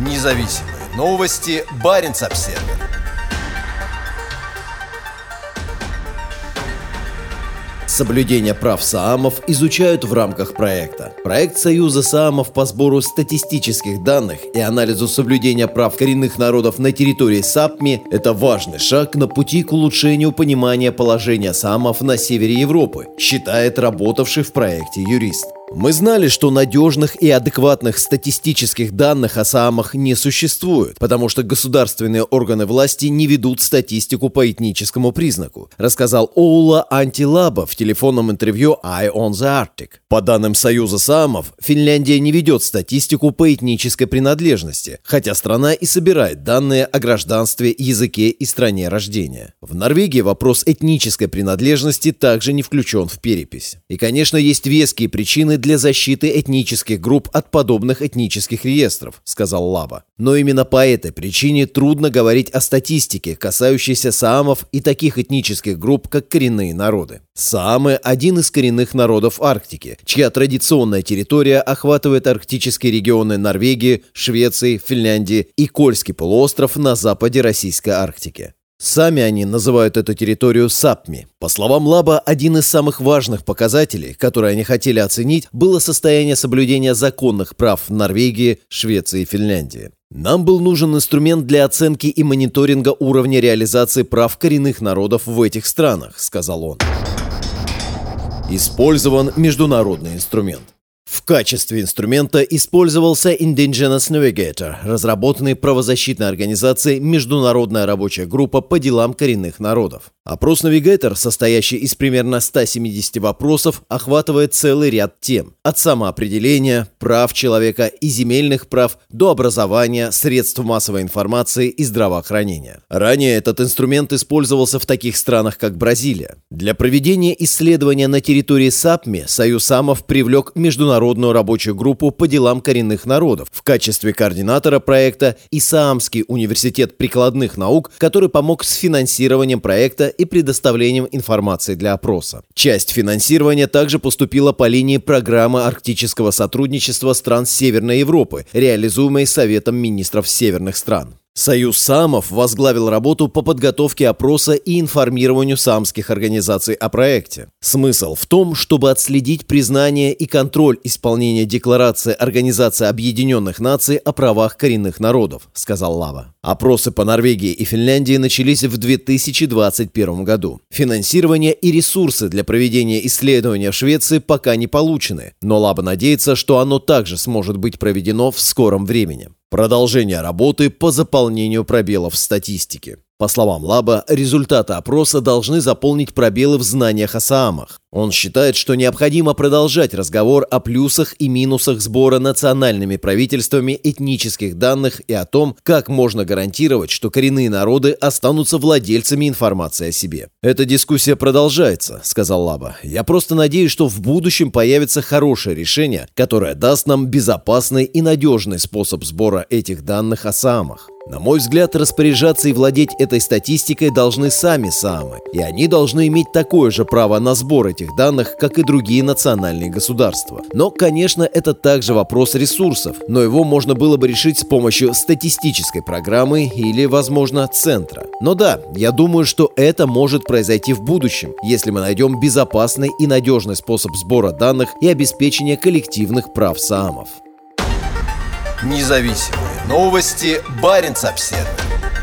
Независимые новости. Барин обсерва Соблюдение прав Саамов изучают в рамках проекта. Проект Союза Саамов по сбору статистических данных и анализу соблюдения прав коренных народов на территории САПМИ – это важный шаг на пути к улучшению понимания положения Саамов на севере Европы, считает работавший в проекте юрист. Мы знали, что надежных и адекватных статистических данных о СААМах не существует, потому что государственные органы власти не ведут статистику по этническому признаку, рассказал Оула Антилаба в телефонном интервью Eye on the Arctic. По данным Союза СААМов, Финляндия не ведет статистику по этнической принадлежности, хотя страна и собирает данные о гражданстве, языке и стране рождения. В Норвегии вопрос этнической принадлежности также не включен в перепись. И, конечно, есть веские причины для защиты этнических групп от подобных этнических реестров, сказал Лаба. Но именно по этой причине трудно говорить о статистике, касающейся саамов и таких этнических групп, как коренные народы. Саамы – один из коренных народов Арктики, чья традиционная территория охватывает арктические регионы Норвегии, Швеции, Финляндии и Кольский полуостров на западе Российской Арктики. Сами они называют эту территорию САПМИ. По словам Лаба, один из самых важных показателей, которые они хотели оценить, было состояние соблюдения законных прав Норвегии, Швеции и Финляндии. Нам был нужен инструмент для оценки и мониторинга уровня реализации прав коренных народов в этих странах, сказал он. Использован международный инструмент. В качестве инструмента использовался Indigenous Navigator, разработанный правозащитной организацией Международная рабочая группа по делам коренных народов. Опрос Navigator, состоящий из примерно 170 вопросов, охватывает целый ряд тем. От самоопределения, прав человека и земельных прав до образования, средств массовой информации и здравоохранения. Ранее этот инструмент использовался в таких странах, как Бразилия. Для проведения исследования на территории САПМИ Союз Самов привлек Международную Международную рабочую группу по делам коренных народов в качестве координатора проекта Исаамский университет прикладных наук, который помог с финансированием проекта и предоставлением информации для опроса. Часть финансирования также поступила по линии программы арктического сотрудничества стран Северной Европы, реализуемой Советом министров северных стран. Союз САМов возглавил работу по подготовке опроса и информированию самских организаций о проекте. Смысл в том, чтобы отследить признание и контроль исполнения Декларации Организации Объединенных Наций о правах коренных народов, сказал Лава. Опросы по Норвегии и Финляндии начались в 2021 году. Финансирование и ресурсы для проведения исследования в Швеции пока не получены, но Лаба надеется, что оно также сможет быть проведено в скором времени. Продолжение работы по заполнению пробелов в статистике. По словам Лаба, результаты опроса должны заполнить пробелы в знаниях о Саамах. Он считает, что необходимо продолжать разговор о плюсах и минусах сбора национальными правительствами этнических данных и о том, как можно гарантировать, что коренные народы останутся владельцами информации о себе. «Эта дискуссия продолжается», — сказал Лаба. «Я просто надеюсь, что в будущем появится хорошее решение, которое даст нам безопасный и надежный способ сбора этих данных о Саамах». На мой взгляд, распоряжаться и владеть этой статистикой должны сами самы, и они должны иметь такое же право на сбор этих данных, как и другие национальные государства. Но, конечно, это также вопрос ресурсов, но его можно было бы решить с помощью статистической программы или, возможно, центра. Но да, я думаю, что это может произойти в будущем, если мы найдем безопасный и надежный способ сбора данных и обеспечения коллективных прав СААМов. Независимые новости. Барин обседный.